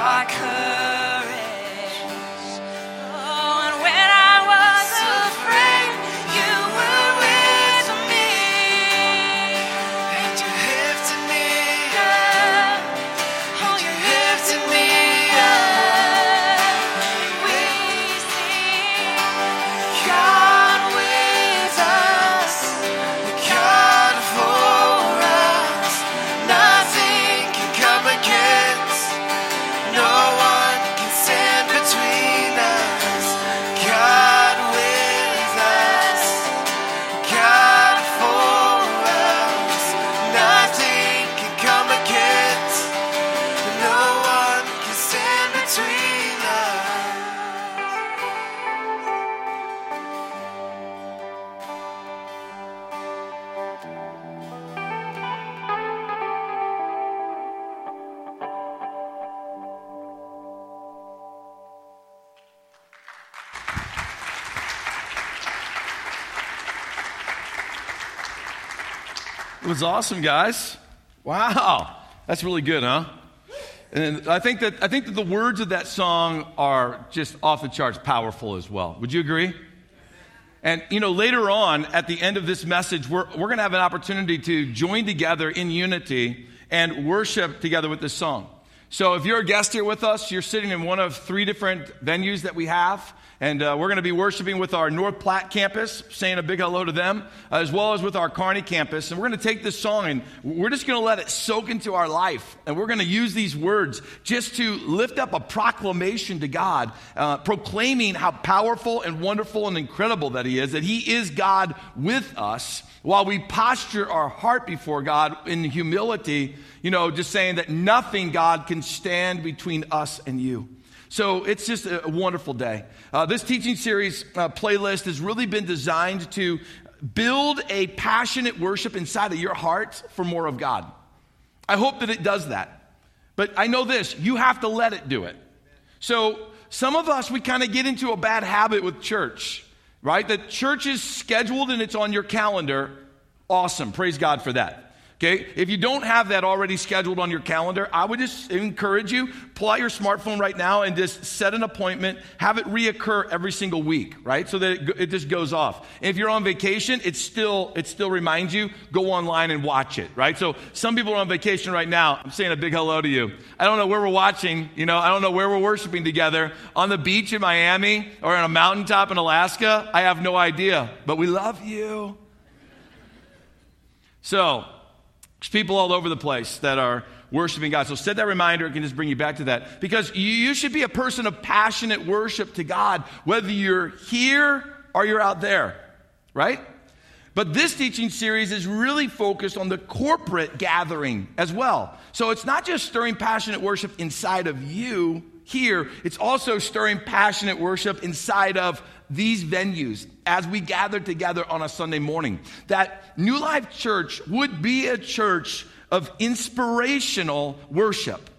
you brought was awesome, guys. Wow. That's really good, huh? And I think that I think that the words of that song are just off the charts powerful as well. Would you agree? And you know, later on at the end of this message, we're we're to have an opportunity to join together in unity and worship together with this song. So if you're a guest here with us, you're sitting in one of three different venues that we have. And uh, we're going to be worshiping with our North Platte campus, saying a big hello to them, as well as with our Kearney campus. And we're going to take this song and we're just going to let it soak into our life. And we're going to use these words just to lift up a proclamation to God, uh, proclaiming how powerful and wonderful and incredible that He is, that He is God with us while we posture our heart before God in humility, you know, just saying that nothing, God, can stand between us and you. So it's just a wonderful day. Uh, this teaching series uh, playlist has really been designed to build a passionate worship inside of your heart for more of God. I hope that it does that. But I know this you have to let it do it. So some of us, we kind of get into a bad habit with church, right? The church is scheduled and it's on your calendar. Awesome. Praise God for that. Okay, if you don't have that already scheduled on your calendar, I would just encourage you pull out your smartphone right now and just set an appointment, have it reoccur every single week, right? So that it, it just goes off. And if you're on vacation, it still it still reminds you go online and watch it, right? So some people are on vacation right now. I'm saying a big hello to you. I don't know where we're watching, you know, I don't know where we're worshiping together on the beach in Miami or on a mountaintop in Alaska. I have no idea, but we love you. So people all over the place that are worshiping God. So set that reminder. It can just bring you back to that. Because you should be a person of passionate worship to God, whether you're here or you're out there, right? But this teaching series is really focused on the corporate gathering as well. So it's not just stirring passionate worship inside of you here, it's also stirring passionate worship inside of these venues as we gather together on a Sunday morning. That New Life Church would be a church of inspirational worship.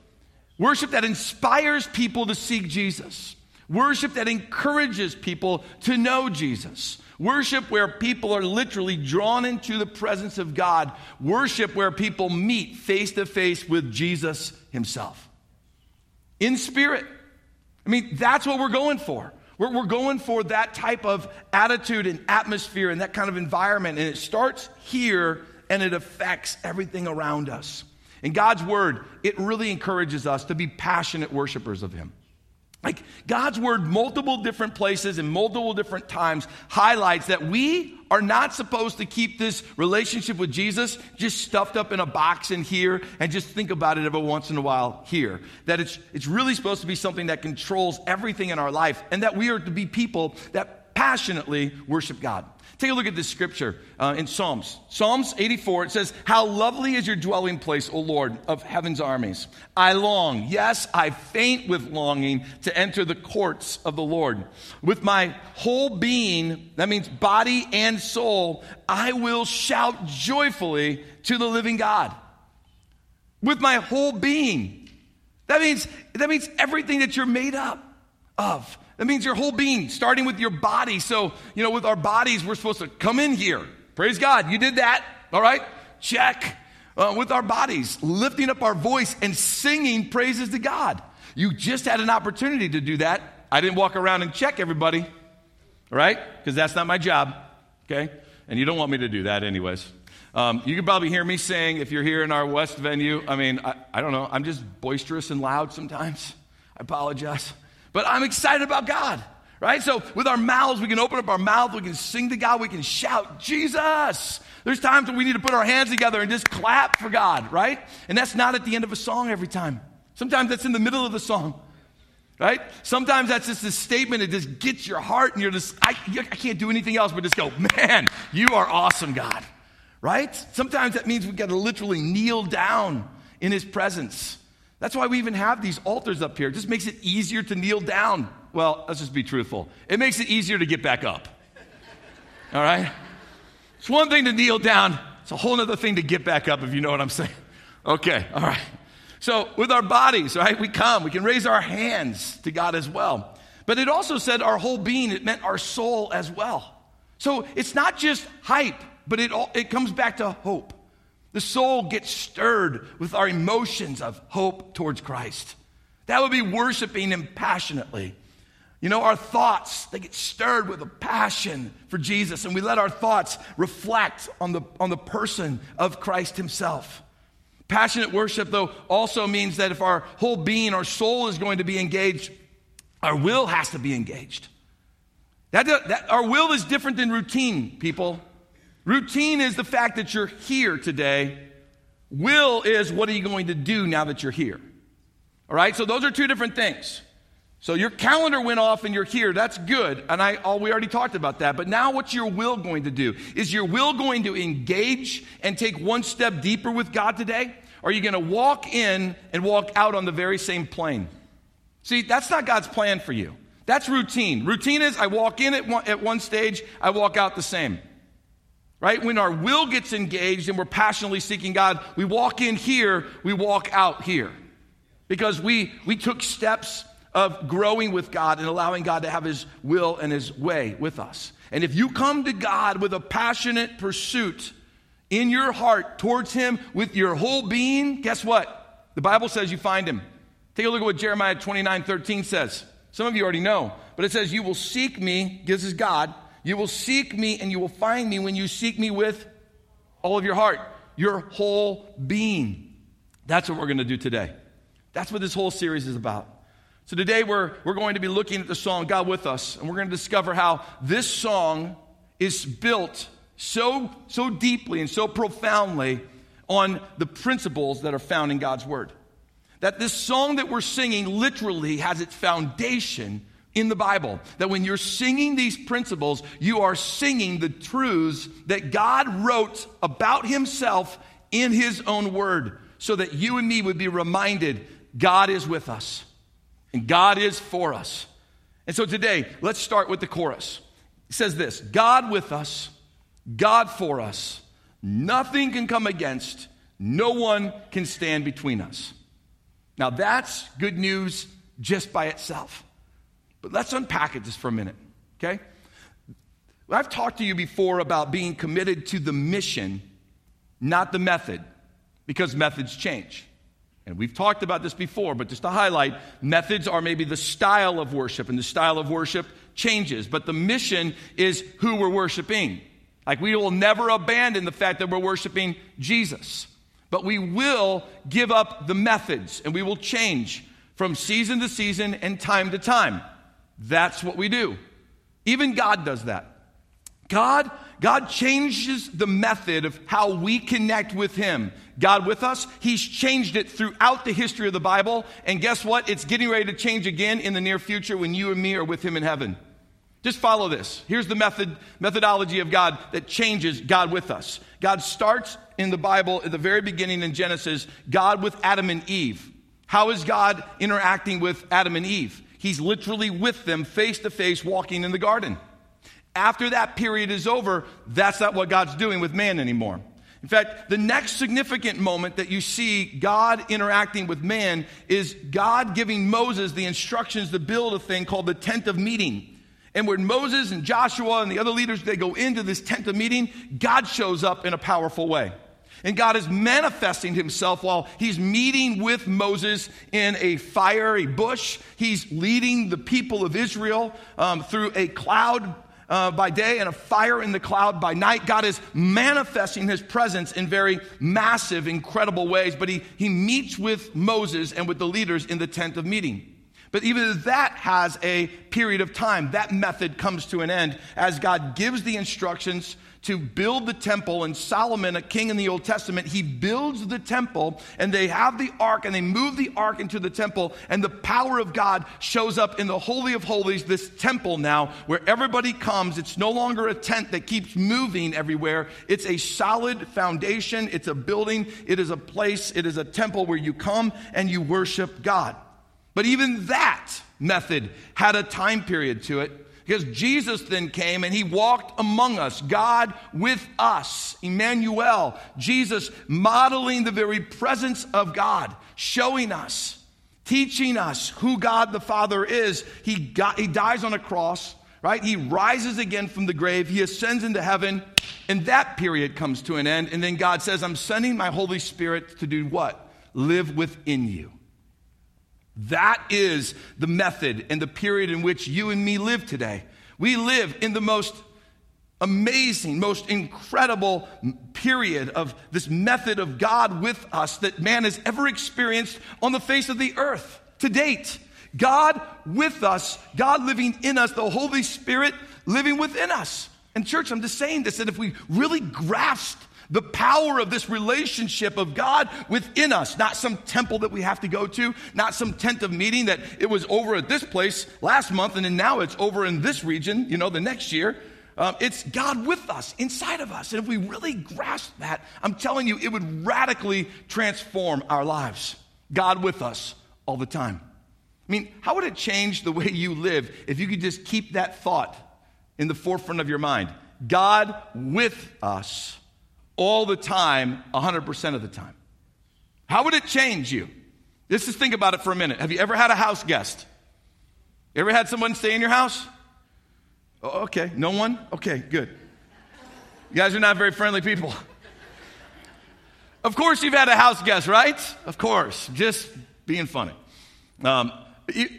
Worship that inspires people to seek Jesus. Worship that encourages people to know Jesus. Worship where people are literally drawn into the presence of God. Worship where people meet face to face with Jesus himself. In spirit. I mean, that's what we're going for. We're, we're going for that type of attitude and atmosphere and that kind of environment. And it starts here and it affects everything around us. In God's word, it really encourages us to be passionate worshipers of Him. Like God's word, multiple different places and multiple different times highlights that we are not supposed to keep this relationship with Jesus just stuffed up in a box in here and just think about it every once in a while here. That it's, it's really supposed to be something that controls everything in our life and that we are to be people that passionately worship God. Take a look at this scripture uh, in Psalms. Psalms 84, it says, How lovely is your dwelling place, O Lord of heaven's armies. I long, yes, I faint with longing to enter the courts of the Lord. With my whole being, that means body and soul, I will shout joyfully to the living God. With my whole being. That means, that means everything that you're made up of. That means your whole being, starting with your body. So, you know, with our bodies, we're supposed to come in here. Praise God. You did that. All right? Check. Uh, with our bodies, lifting up our voice and singing praises to God. You just had an opportunity to do that. I didn't walk around and check everybody, right? Because that's not my job, okay? And you don't want me to do that, anyways. Um, you can probably hear me saying, if you're here in our West venue, I mean, I, I don't know, I'm just boisterous and loud sometimes. I apologize. But I'm excited about God, right? So with our mouths, we can open up our mouth, we can sing to God, we can shout, Jesus. There's times when we need to put our hands together and just clap for God, right? And that's not at the end of a song every time. Sometimes that's in the middle of the song, right? Sometimes that's just a statement that just gets your heart and you're just, I, I can't do anything else but just go, man, you are awesome, God, right? Sometimes that means we've got to literally kneel down in His presence. That's why we even have these altars up here. It just makes it easier to kneel down. Well, let's just be truthful. It makes it easier to get back up. All right? It's one thing to kneel down, it's a whole other thing to get back up, if you know what I'm saying. Okay, all right. So, with our bodies, right, we come, we can raise our hands to God as well. But it also said our whole being, it meant our soul as well. So, it's not just hype, but it, all, it comes back to hope. The soul gets stirred with our emotions of hope towards Christ. That would be worshiping Him passionately. You know, our thoughts, they get stirred with a passion for Jesus, and we let our thoughts reflect on the, on the person of Christ Himself. Passionate worship, though, also means that if our whole being, our soul is going to be engaged, our will has to be engaged. That, that, our will is different than routine, people. Routine is the fact that you're here today. Will is what are you going to do now that you're here? All right, so those are two different things. So your calendar went off and you're here. That's good. And I all we already talked about that. But now what's your will going to do? Is your will going to engage and take one step deeper with God today? Or are you going to walk in and walk out on the very same plane? See, that's not God's plan for you. That's routine. Routine is I walk in at one, at one stage, I walk out the same. Right? When our will gets engaged and we're passionately seeking God, we walk in here, we walk out here. Because we, we took steps of growing with God and allowing God to have His will and His way with us. And if you come to God with a passionate pursuit in your heart towards Him with your whole being, guess what? The Bible says you find Him. Take a look at what Jeremiah 29 13 says. Some of you already know, but it says, You will seek me, this is God, you will seek me and you will find me when you seek me with all of your heart, your whole being. That's what we're going to do today. That's what this whole series is about. So today we're, we're going to be looking at the song God with Us, and we're going to discover how this song is built so, so deeply and so profoundly on the principles that are found in God's Word. That this song that we're singing literally has its foundation in the Bible. That when you're singing these principles, you are singing the truths that God wrote about Himself in His own Word, so that you and me would be reminded God is with us and God is for us. And so today, let's start with the chorus. It says this God with us, God for us. Nothing can come against, no one can stand between us. Now, that's good news just by itself. But let's unpack it just for a minute, okay? I've talked to you before about being committed to the mission, not the method, because methods change. And we've talked about this before, but just to highlight, methods are maybe the style of worship, and the style of worship changes. But the mission is who we're worshiping. Like we will never abandon the fact that we're worshiping Jesus, but we will give up the methods and we will change from season to season and time to time. That's what we do. Even God does that. God, God changes the method of how we connect with Him. God with us, He's changed it throughout the history of the Bible. And guess what? It's getting ready to change again in the near future when you and me are with Him in heaven. Just follow this. Here's the method, methodology of God that changes God with us. God starts in the Bible at the very beginning in Genesis, God with Adam and Eve. How is God interacting with Adam and Eve? He's literally with them face to face walking in the garden. After that period is over, that's not what God's doing with man anymore. In fact, the next significant moment that you see God interacting with man is God giving Moses the instructions to build a thing called the tent of meeting. And when Moses and Joshua and the other leaders they go into this tent of meeting, God shows up in a powerful way. And God is manifesting himself while he's meeting with Moses in a fiery bush. He's leading the people of Israel um, through a cloud uh, by day and a fire in the cloud by night. God is manifesting his presence in very massive, incredible ways. But he, he meets with Moses and with the leaders in the tent of meeting. But even that has a period of time. That method comes to an end as God gives the instructions to build the temple. And Solomon, a king in the Old Testament, he builds the temple and they have the ark and they move the ark into the temple. And the power of God shows up in the Holy of Holies, this temple now, where everybody comes. It's no longer a tent that keeps moving everywhere. It's a solid foundation. It's a building. It is a place. It is a temple where you come and you worship God. But even that method had a time period to it because Jesus then came and he walked among us, God with us, Emmanuel, Jesus modeling the very presence of God, showing us, teaching us who God the Father is. He, got, he dies on a cross, right? He rises again from the grave, he ascends into heaven, and that period comes to an end. And then God says, I'm sending my Holy Spirit to do what? Live within you. That is the method and the period in which you and me live today. We live in the most amazing, most incredible period of this method of God with us that man has ever experienced on the face of the earth to date. God with us, God living in us, the Holy Spirit living within us. And, church, I'm just saying this that if we really grasp the power of this relationship of God within us, not some temple that we have to go to, not some tent of meeting that it was over at this place last month and then now it's over in this region, you know, the next year. Um, it's God with us, inside of us. And if we really grasp that, I'm telling you, it would radically transform our lives. God with us all the time. I mean, how would it change the way you live if you could just keep that thought in the forefront of your mind? God with us all the time, 100% of the time. How would it change you? Let's just think about it for a minute. Have you ever had a house guest? Ever had someone stay in your house? Oh, okay, no one? Okay, good. You guys are not very friendly people. Of course, you've had a house guest, right? Of course, just being funny. Um,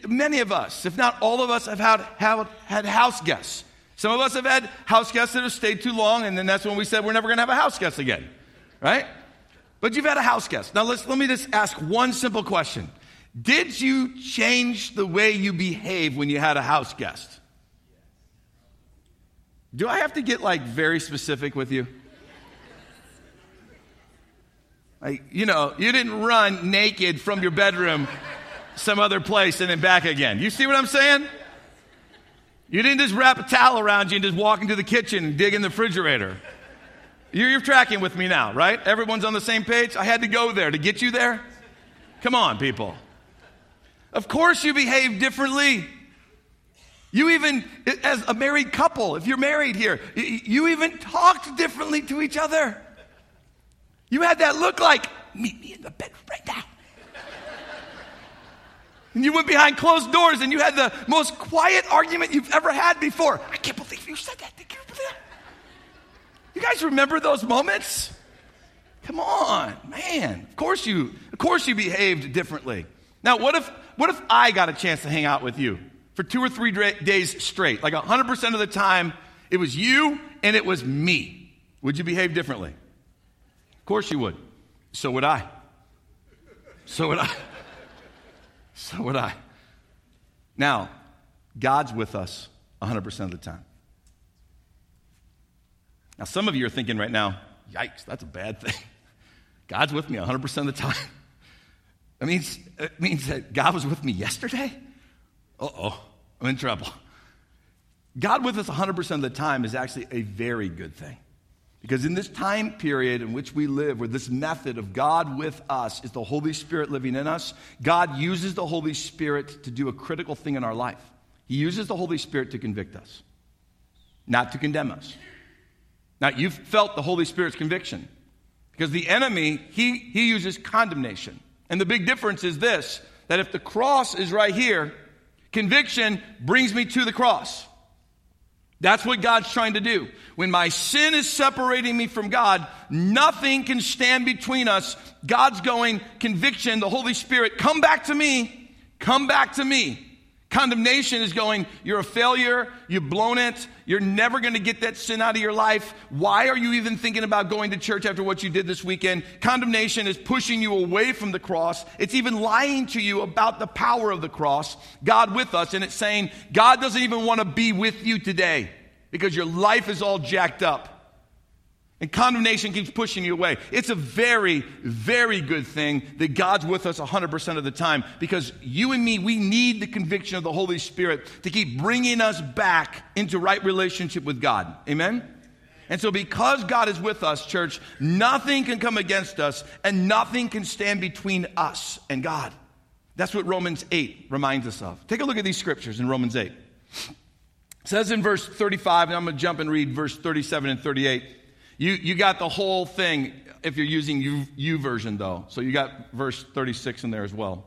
many of us, if not all of us, have had, have had house guests. Some of us have had house guests that have stayed too long, and then that's when we said we're never going to have a house guest again, right? But you've had a house guest. Now, let's, let me just ask one simple question Did you change the way you behave when you had a house guest? Do I have to get like very specific with you? Like, you know, you didn't run naked from your bedroom some other place and then back again. You see what I'm saying? You didn't just wrap a towel around you and just walk into the kitchen and dig in the refrigerator. You're, you're tracking with me now, right? Everyone's on the same page? I had to go there to get you there. Come on, people. Of course, you behave differently. You even, as a married couple, if you're married here, you even talked differently to each other. You had that look like, meet me in the bed right now. And you went behind closed doors and you had the most quiet argument you've ever had before. I can't believe you said that. You guys remember those moments? Come on, man. Of course you, of course you behaved differently. Now, what if, what if I got a chance to hang out with you for two or three days straight? Like 100% of the time, it was you and it was me. Would you behave differently? Of course you would. So would I. So would I. So would I. Now, God's with us 100% of the time. Now, some of you are thinking right now, yikes, that's a bad thing. God's with me 100% of the time. That means, it means that God was with me yesterday? Uh oh, I'm in trouble. God with us 100% of the time is actually a very good thing. Because in this time period in which we live, where this method of God with us is the Holy Spirit living in us, God uses the Holy Spirit to do a critical thing in our life. He uses the Holy Spirit to convict us, not to condemn us. Now, you've felt the Holy Spirit's conviction because the enemy, he, he uses condemnation. And the big difference is this that if the cross is right here, conviction brings me to the cross. That's what God's trying to do. When my sin is separating me from God, nothing can stand between us. God's going, conviction, the Holy Spirit, come back to me, come back to me. Condemnation is going, you're a failure, you've blown it, you're never going to get that sin out of your life. Why are you even thinking about going to church after what you did this weekend? Condemnation is pushing you away from the cross. It's even lying to you about the power of the cross, God with us, and it's saying, God doesn't even want to be with you today because your life is all jacked up. And condemnation keeps pushing you away. It's a very, very good thing that God's with us 100% of the time because you and me, we need the conviction of the Holy Spirit to keep bringing us back into right relationship with God. Amen? And so, because God is with us, church, nothing can come against us and nothing can stand between us and God. That's what Romans 8 reminds us of. Take a look at these scriptures in Romans 8. It says in verse 35, and I'm going to jump and read verse 37 and 38. You, you got the whole thing if you're using U, YouVersion, though. So you got verse 36 in there as well.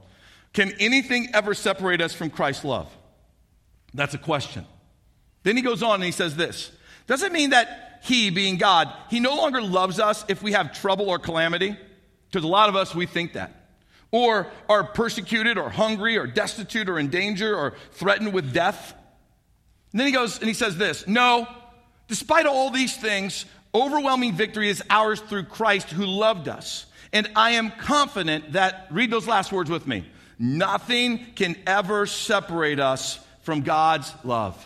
Can anything ever separate us from Christ's love? That's a question. Then he goes on and he says this Does it mean that he, being God, he no longer loves us if we have trouble or calamity? Because a lot of us, we think that. Or are persecuted or hungry or destitute or in danger or threatened with death? And then he goes and he says this No, despite all these things, Overwhelming victory is ours through Christ who loved us. And I am confident that, read those last words with me, nothing can ever separate us from God's love.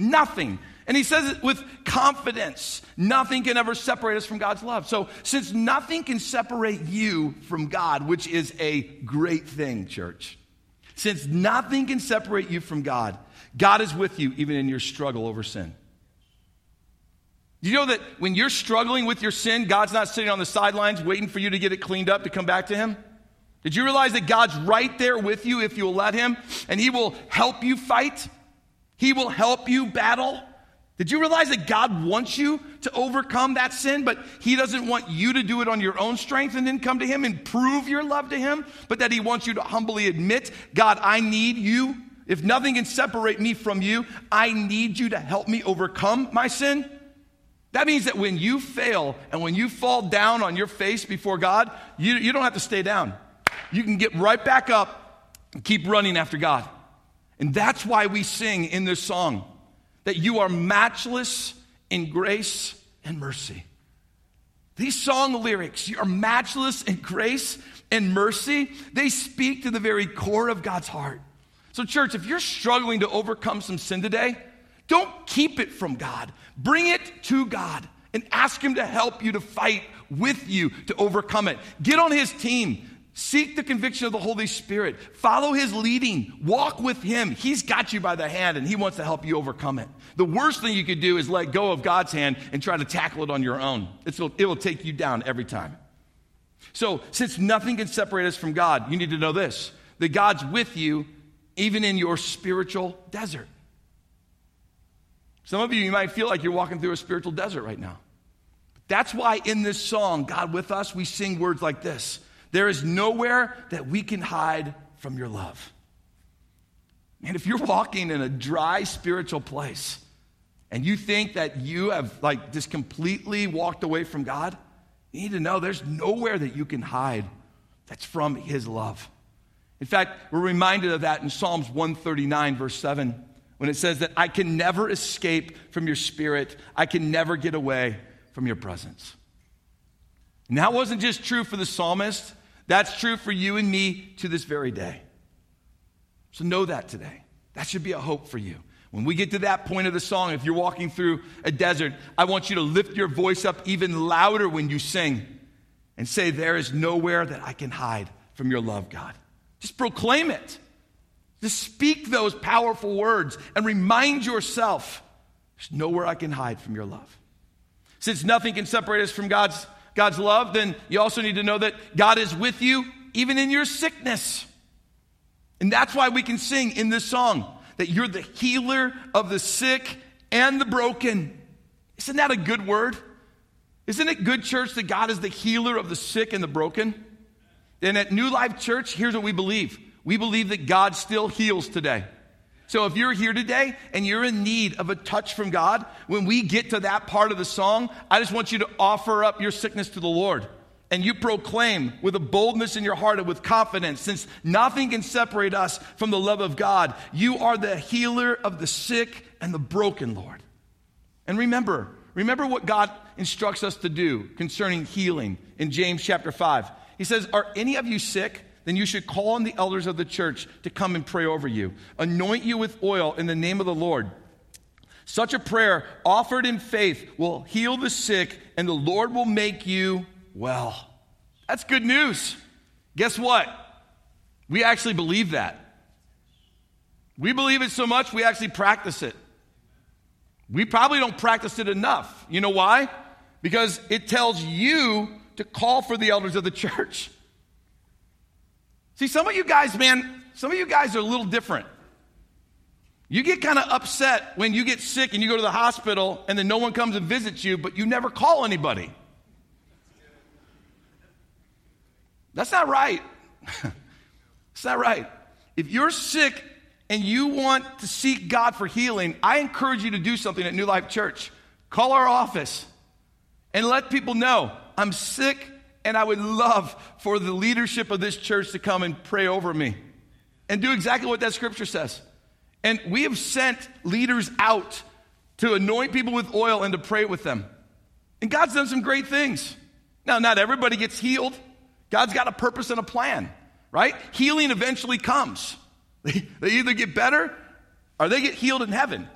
Nothing. And he says it with confidence. Nothing can ever separate us from God's love. So, since nothing can separate you from God, which is a great thing, church, since nothing can separate you from God, God is with you even in your struggle over sin. Do you know that when you're struggling with your sin, God's not sitting on the sidelines waiting for you to get it cleaned up to come back to Him? Did you realize that God's right there with you if you'll let Him? And He will help you fight, He will help you battle. Did you realize that God wants you to overcome that sin, but He doesn't want you to do it on your own strength and then come to Him and prove your love to Him, but that He wants you to humbly admit, God, I need you. If nothing can separate me from you, I need you to help me overcome my sin. That means that when you fail and when you fall down on your face before God, you, you don't have to stay down. You can get right back up and keep running after God. And that's why we sing in this song that you are matchless in grace and mercy. These song lyrics, you are matchless in grace and mercy, they speak to the very core of God's heart. So, church, if you're struggling to overcome some sin today, don't keep it from God. Bring it to God and ask Him to help you to fight with you to overcome it. Get on His team. Seek the conviction of the Holy Spirit. Follow His leading. Walk with Him. He's got you by the hand and He wants to help you overcome it. The worst thing you could do is let go of God's hand and try to tackle it on your own. It's, it will take you down every time. So, since nothing can separate us from God, you need to know this that God's with you even in your spiritual desert. Some of you, you might feel like you're walking through a spiritual desert right now. That's why in this song, God with us, we sing words like this There is nowhere that we can hide from your love. And if you're walking in a dry spiritual place and you think that you have like just completely walked away from God, you need to know there's nowhere that you can hide that's from His love. In fact, we're reminded of that in Psalms 139, verse 7 when it says that I can never escape from your spirit, I can never get away from your presence. And that wasn't just true for the psalmist, that's true for you and me to this very day. So know that today. That should be a hope for you. When we get to that point of the song, if you're walking through a desert, I want you to lift your voice up even louder when you sing and say, There is nowhere that I can hide from your love, God. Just proclaim it. Just speak those powerful words and remind yourself there's nowhere I can hide from your love. Since nothing can separate us from God's, God's love, then you also need to know that God is with you even in your sickness. And that's why we can sing in this song that you're the healer of the sick and the broken. Isn't that a good word? Isn't it good, church, that God is the healer of the sick and the broken? And at New Life Church, here's what we believe we believe that God still heals today. So if you're here today and you're in need of a touch from God, when we get to that part of the song, I just want you to offer up your sickness to the Lord. And you proclaim with a boldness in your heart and with confidence, since nothing can separate us from the love of God, you are the healer of the sick and the broken, Lord. And remember, remember what God instructs us to do concerning healing in James chapter 5. He says, Are any of you sick? Then you should call on the elders of the church to come and pray over you, anoint you with oil in the name of the Lord. Such a prayer offered in faith will heal the sick, and the Lord will make you well. That's good news. Guess what? We actually believe that. We believe it so much, we actually practice it. We probably don't practice it enough. You know why? Because it tells you to call for the elders of the church. See, some of you guys, man, some of you guys are a little different. You get kind of upset when you get sick and you go to the hospital and then no one comes and visits you, but you never call anybody. That's not right. It's not right. If you're sick and you want to seek God for healing, I encourage you to do something at New Life Church. Call our office and let people know I'm sick and I would love for the leadership of this church to come and pray over me and do exactly what that scripture says. And we have sent leaders out to anoint people with oil and to pray with them. And God's done some great things. Now, not everybody gets healed. God's got a purpose and a plan, right? Healing eventually comes. They, either get better or they get healed in heaven.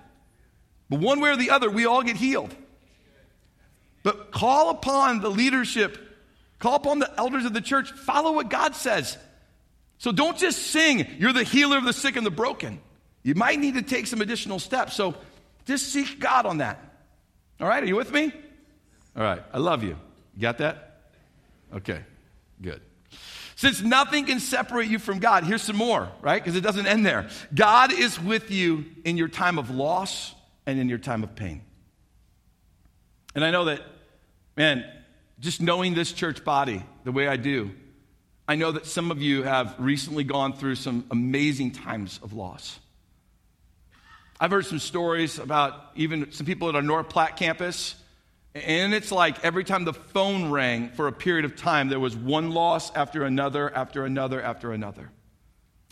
But one way or the other, we all get healed. But call upon the leadership Call upon the elders of the church. Follow what God says. So don't just sing, you're the healer of the sick and the broken. You might need to take some additional steps. So just seek God on that. All right, are you with me? All right, I love you. You got that? Okay, good. Since nothing can separate you from God, here's some more, right? Because it doesn't end there. God is with you in your time of loss and in your time of pain. And I know that, man, just knowing this church body the way I do, I know that some of you have recently gone through some amazing times of loss. I've heard some stories about even some people at our North Platte campus, and it's like every time the phone rang for a period of time, there was one loss after another, after another, after another.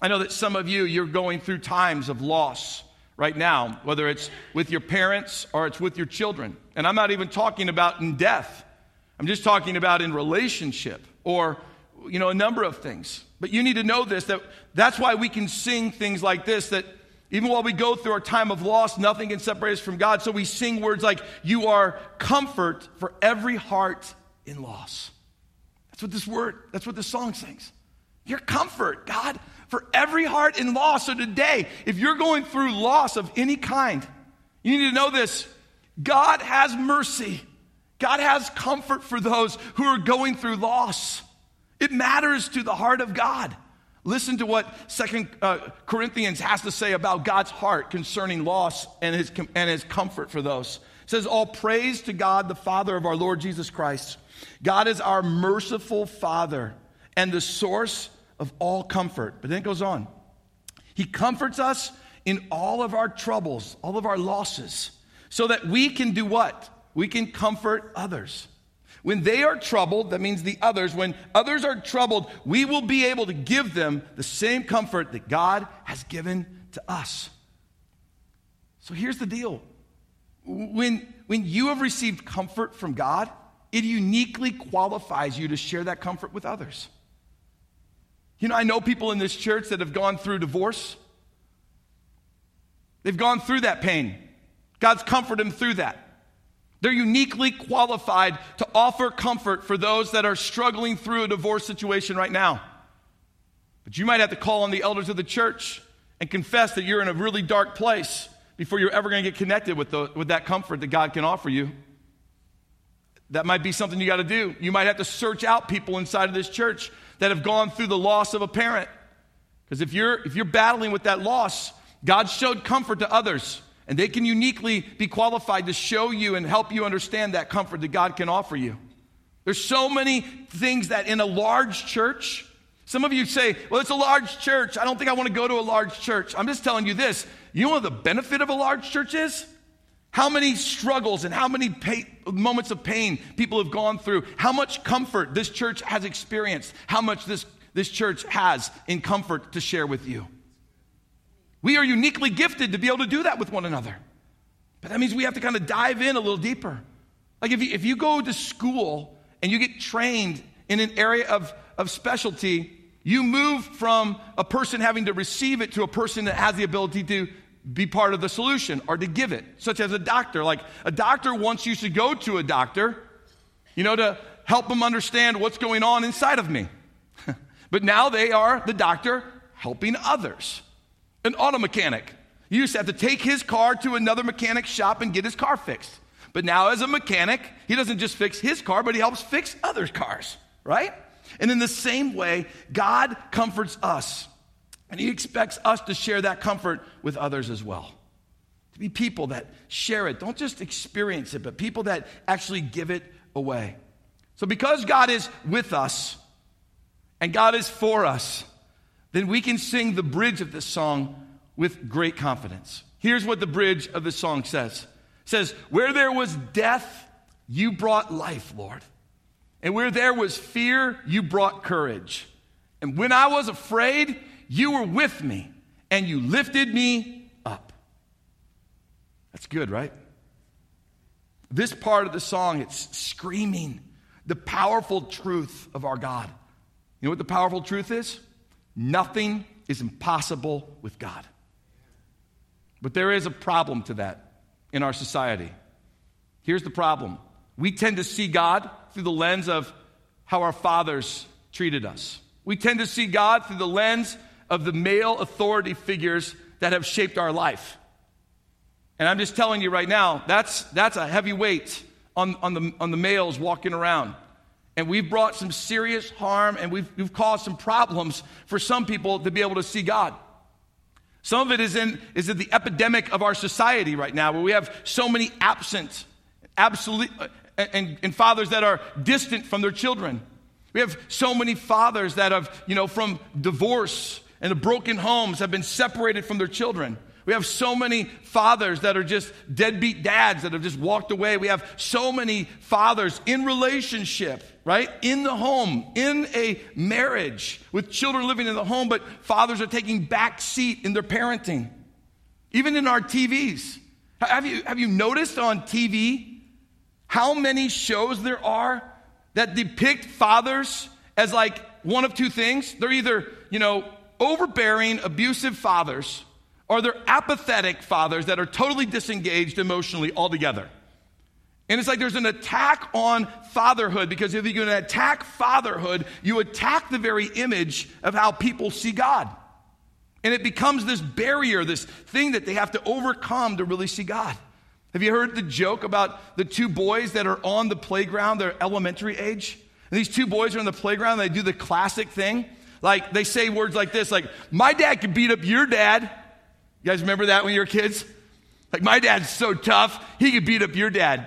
I know that some of you, you're going through times of loss right now, whether it's with your parents or it's with your children. And I'm not even talking about in death, I'm just talking about in relationship or, you know, a number of things. But you need to know this that that's why we can sing things like this that even while we go through our time of loss, nothing can separate us from God. So we sing words like, You are comfort for every heart in loss. That's what this word, that's what this song sings. Your comfort, God for every heart in loss. So today, if you're going through loss of any kind, you need to know this God has mercy. God has comfort for those who are going through loss. It matters to the heart of God. Listen to what Second uh, Corinthians has to say about God's heart concerning loss and his, and his comfort for those. It says, All praise to God, the Father of our Lord Jesus Christ. God is our merciful Father and the source of all comfort. But then it goes on. He comforts us in all of our troubles, all of our losses, so that we can do what? We can comfort others. When they are troubled, that means the others, when others are troubled, we will be able to give them the same comfort that God has given to us. So here's the deal when, when you have received comfort from God, it uniquely qualifies you to share that comfort with others. You know, I know people in this church that have gone through divorce. They've gone through that pain. God's comforted them through that. They're uniquely qualified to offer comfort for those that are struggling through a divorce situation right now. But you might have to call on the elders of the church and confess that you're in a really dark place before you're ever going to get connected with, the, with that comfort that God can offer you. That might be something you got to do. You might have to search out people inside of this church that have gone through the loss of a parent. Because if you're, if you're battling with that loss, God showed comfort to others, and they can uniquely be qualified to show you and help you understand that comfort that God can offer you. There's so many things that in a large church, some of you say, well, it's a large church. I don't think I want to go to a large church. I'm just telling you this. You know what the benefit of a large church is? How many struggles and how many moments of pain people have gone through, how much comfort this church has experienced, how much this, this church has in comfort to share with you. We are uniquely gifted to be able to do that with one another. But that means we have to kind of dive in a little deeper. Like if you, if you go to school and you get trained in an area of, of specialty, you move from a person having to receive it to a person that has the ability to be part of the solution or to give it, such as a doctor. Like a doctor wants you to go to a doctor, you know, to help them understand what's going on inside of me. but now they are the doctor helping others. An auto mechanic. You used to have to take his car to another mechanic shop and get his car fixed. But now, as a mechanic, he doesn't just fix his car, but he helps fix other cars, right? And in the same way, God comforts us. And he expects us to share that comfort with others as well. To be people that share it, don't just experience it, but people that actually give it away. So, because God is with us and God is for us, then we can sing the bridge of this song with great confidence. Here's what the bridge of the song says it says, Where there was death, you brought life, Lord. And where there was fear, you brought courage. And when I was afraid, you were with me and you lifted me up. That's good, right? This part of the song, it's screaming the powerful truth of our God. You know what the powerful truth is? Nothing is impossible with God. But there is a problem to that in our society. Here's the problem we tend to see God through the lens of how our fathers treated us. We tend to see God through the lens of the male authority figures that have shaped our life. And I'm just telling you right now, that's, that's a heavy weight on, on, the, on the males walking around. And we've brought some serious harm and we've, we've caused some problems for some people to be able to see God. Some of it is in, is in the epidemic of our society right now, where we have so many absent, absolute, uh, and, and fathers that are distant from their children. We have so many fathers that have, you know, from divorce and broken homes have been separated from their children. We have so many fathers that are just deadbeat dads that have just walked away. We have so many fathers in relationship, right? In the home, in a marriage, with children living in the home, but fathers are taking back seat in their parenting. Even in our TVs. Have you, have you noticed on TV how many shows there are that depict fathers as like one of two things? They're either, you know, overbearing, abusive fathers or they're apathetic fathers that are totally disengaged emotionally altogether. And it's like there's an attack on fatherhood because if to attack fatherhood, you attack the very image of how people see God. And it becomes this barrier, this thing that they have to overcome to really see God. Have you heard the joke about the two boys that are on the playground, they're elementary age? And these two boys are on the playground, they do the classic thing. Like they say words like this, like, my dad could beat up your dad. You guys remember that when you were kids? Like, my dad's so tough, he could beat up your dad.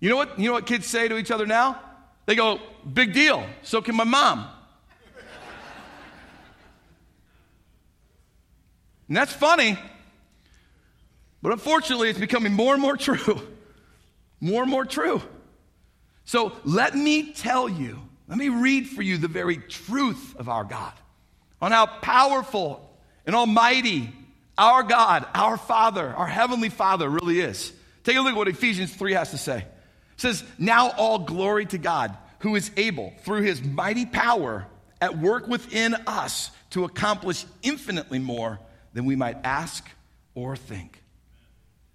You know what? You know what kids say to each other now? They go, big deal. So can my mom. and that's funny, but unfortunately, it's becoming more and more true. More and more true. So let me tell you, let me read for you the very truth of our God on how powerful and almighty our God, our Father, our Heavenly Father really is. Take a look at what Ephesians 3 has to say. It says, Now all glory to God, who is able, through his mighty power, at work within us to accomplish infinitely more than we might ask or think.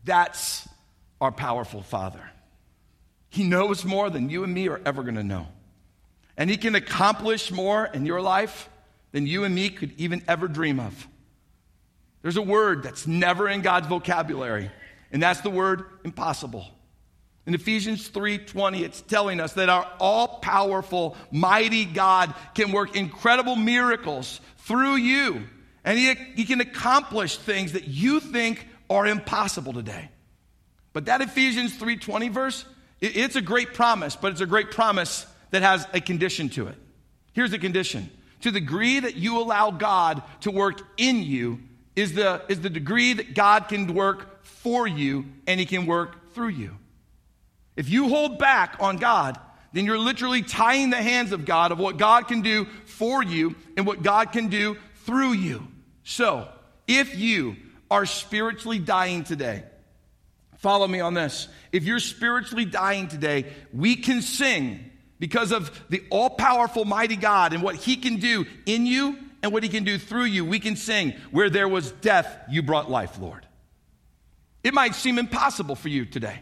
That's our powerful Father. He knows more than you and me are ever going to know. And He can accomplish more in your life than you and me could even ever dream of. There's a word that's never in God's vocabulary, and that's the word impossible. In Ephesians 3:20 it's telling us that our all-powerful mighty God can work incredible miracles through you and he, he can accomplish things that you think are impossible today. But that Ephesians 3:20 verse it, it's a great promise, but it's a great promise that has a condition to it. Here's the condition. To the degree that you allow God to work in you is the, is the degree that God can work for you and He can work through you. If you hold back on God, then you're literally tying the hands of God of what God can do for you and what God can do through you. So, if you are spiritually dying today, follow me on this. If you're spiritually dying today, we can sing because of the all powerful, mighty God and what He can do in you and what he can do through you, we can sing, Where there was death, you brought life, Lord. It might seem impossible for you today.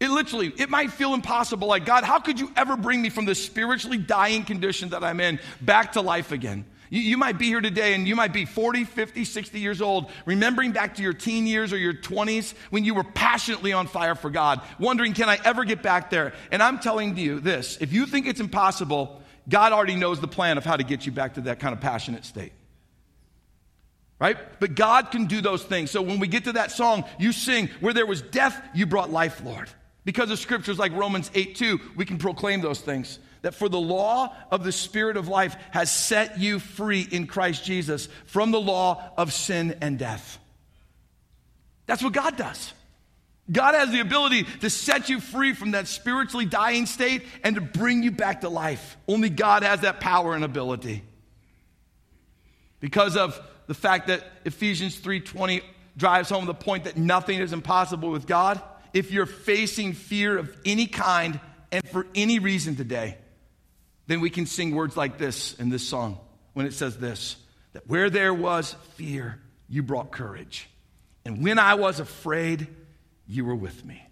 It literally, it might feel impossible. Like, God, how could you ever bring me from this spiritually dying condition that I'm in back to life again? You, you, might be here today and you might be 40, 50, 60 years old, remembering back to your teen years or your 20s when you were passionately on fire for God, wondering, can I ever get back there? And I'm telling you this if you think it's impossible, God already knows the plan of how to get you back to that kind of passionate state. Right? But God can do those things. So when we get to that song, you sing, Where there was death, you brought life, Lord. Because of scriptures like Romans 8 2, we can proclaim those things. That for the law of the Spirit of life has set you free in Christ Jesus from the law of sin and death. That's what God does. God has the ability to set you free from that spiritually dying state and to bring you back to life. Only God has that power and ability. Because of the fact that Ephesians 3:20 drives home the point that nothing is impossible with God, if you're facing fear of any kind and for any reason today, then we can sing words like this in this song when it says this that where there was fear, you brought courage. And when I was afraid, you were with me.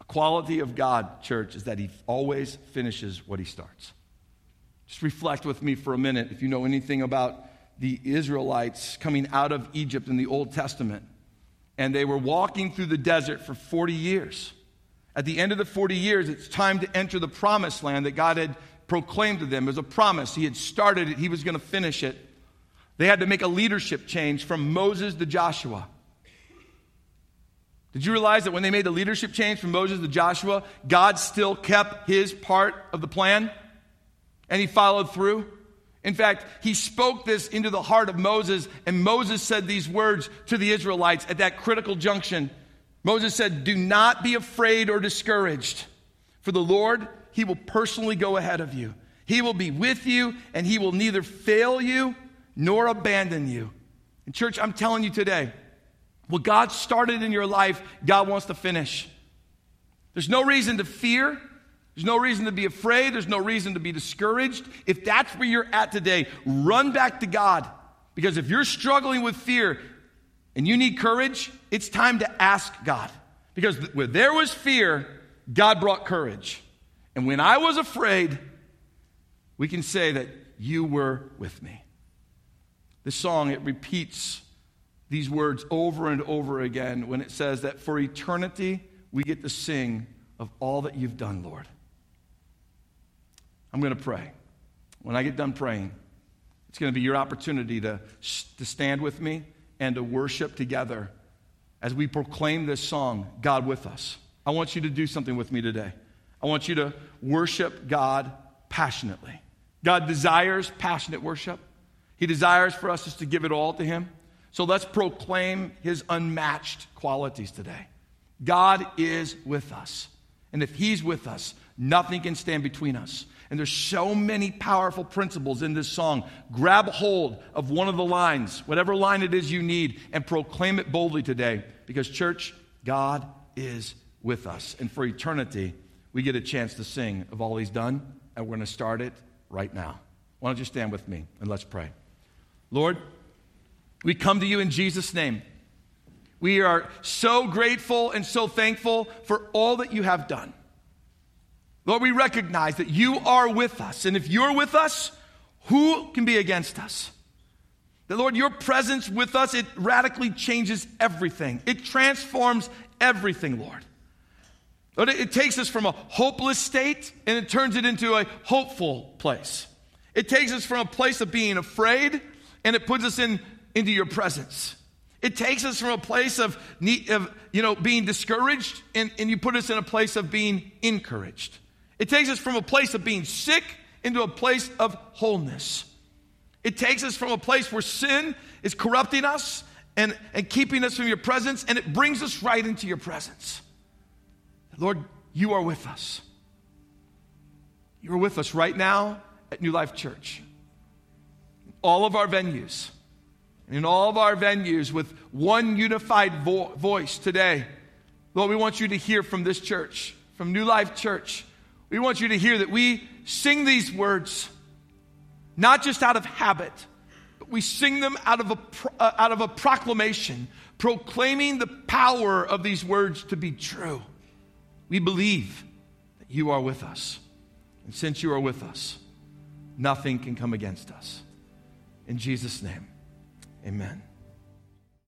A quality of God, church, is that He always finishes what He starts. Just reflect with me for a minute if you know anything about the Israelites coming out of Egypt in the Old Testament. And they were walking through the desert for 40 years. At the end of the 40 years, it's time to enter the promised land that God had proclaimed to them as a promise. He had started it, He was going to finish it. They had to make a leadership change from Moses to Joshua. Did you realize that when they made the leadership change from Moses to Joshua, God still kept his part of the plan? And he followed through? In fact, he spoke this into the heart of Moses, and Moses said these words to the Israelites at that critical junction. Moses said, Do not be afraid or discouraged, for the Lord, he will personally go ahead of you. He will be with you, and he will neither fail you nor abandon you. And, church, I'm telling you today, what God started in your life, God wants to finish. There's no reason to fear. There's no reason to be afraid. There's no reason to be discouraged. If that's where you're at today, run back to God. Because if you're struggling with fear and you need courage, it's time to ask God. Because where there was fear, God brought courage. And when I was afraid, we can say that you were with me. This song, it repeats these words over and over again when it says that for eternity we get to sing of all that you've done, Lord. I'm going to pray. When I get done praying, it's going to be your opportunity to, to stand with me and to worship together as we proclaim this song, God with us. I want you to do something with me today. I want you to worship God passionately. God desires passionate worship. He desires for us just to give it all to Him. So let's proclaim His unmatched qualities today. God is with us. And if He's with us, nothing can stand between us. And there's so many powerful principles in this song. Grab hold of one of the lines, whatever line it is you need, and proclaim it boldly today. Because, church, God is with us. And for eternity, we get a chance to sing of all He's done. And we're going to start it right now. Why don't you stand with me and let's pray? Lord, we come to you in Jesus' name. We are so grateful and so thankful for all that you have done. Lord, we recognize that you are with us. And if you're with us, who can be against us? That, Lord, your presence with us, it radically changes everything. It transforms everything, Lord. Lord, it takes us from a hopeless state and it turns it into a hopeful place. It takes us from a place of being afraid and it puts us in, into your presence. It takes us from a place of, of you know, being discouraged and, and you put us in a place of being encouraged. It takes us from a place of being sick into a place of wholeness. It takes us from a place where sin is corrupting us and, and keeping us from your presence, and it brings us right into your presence. Lord, you are with us. You are with us right now at New Life Church. All of our venues. In all of our venues with one unified vo- voice today. Lord, we want you to hear from this church, from New Life Church. We want you to hear that we sing these words not just out of habit, but we sing them out of a, uh, out of a proclamation, proclaiming the power of these words to be true. We believe that you are with us. And since you are with us, nothing can come against us. In Jesus' name, amen.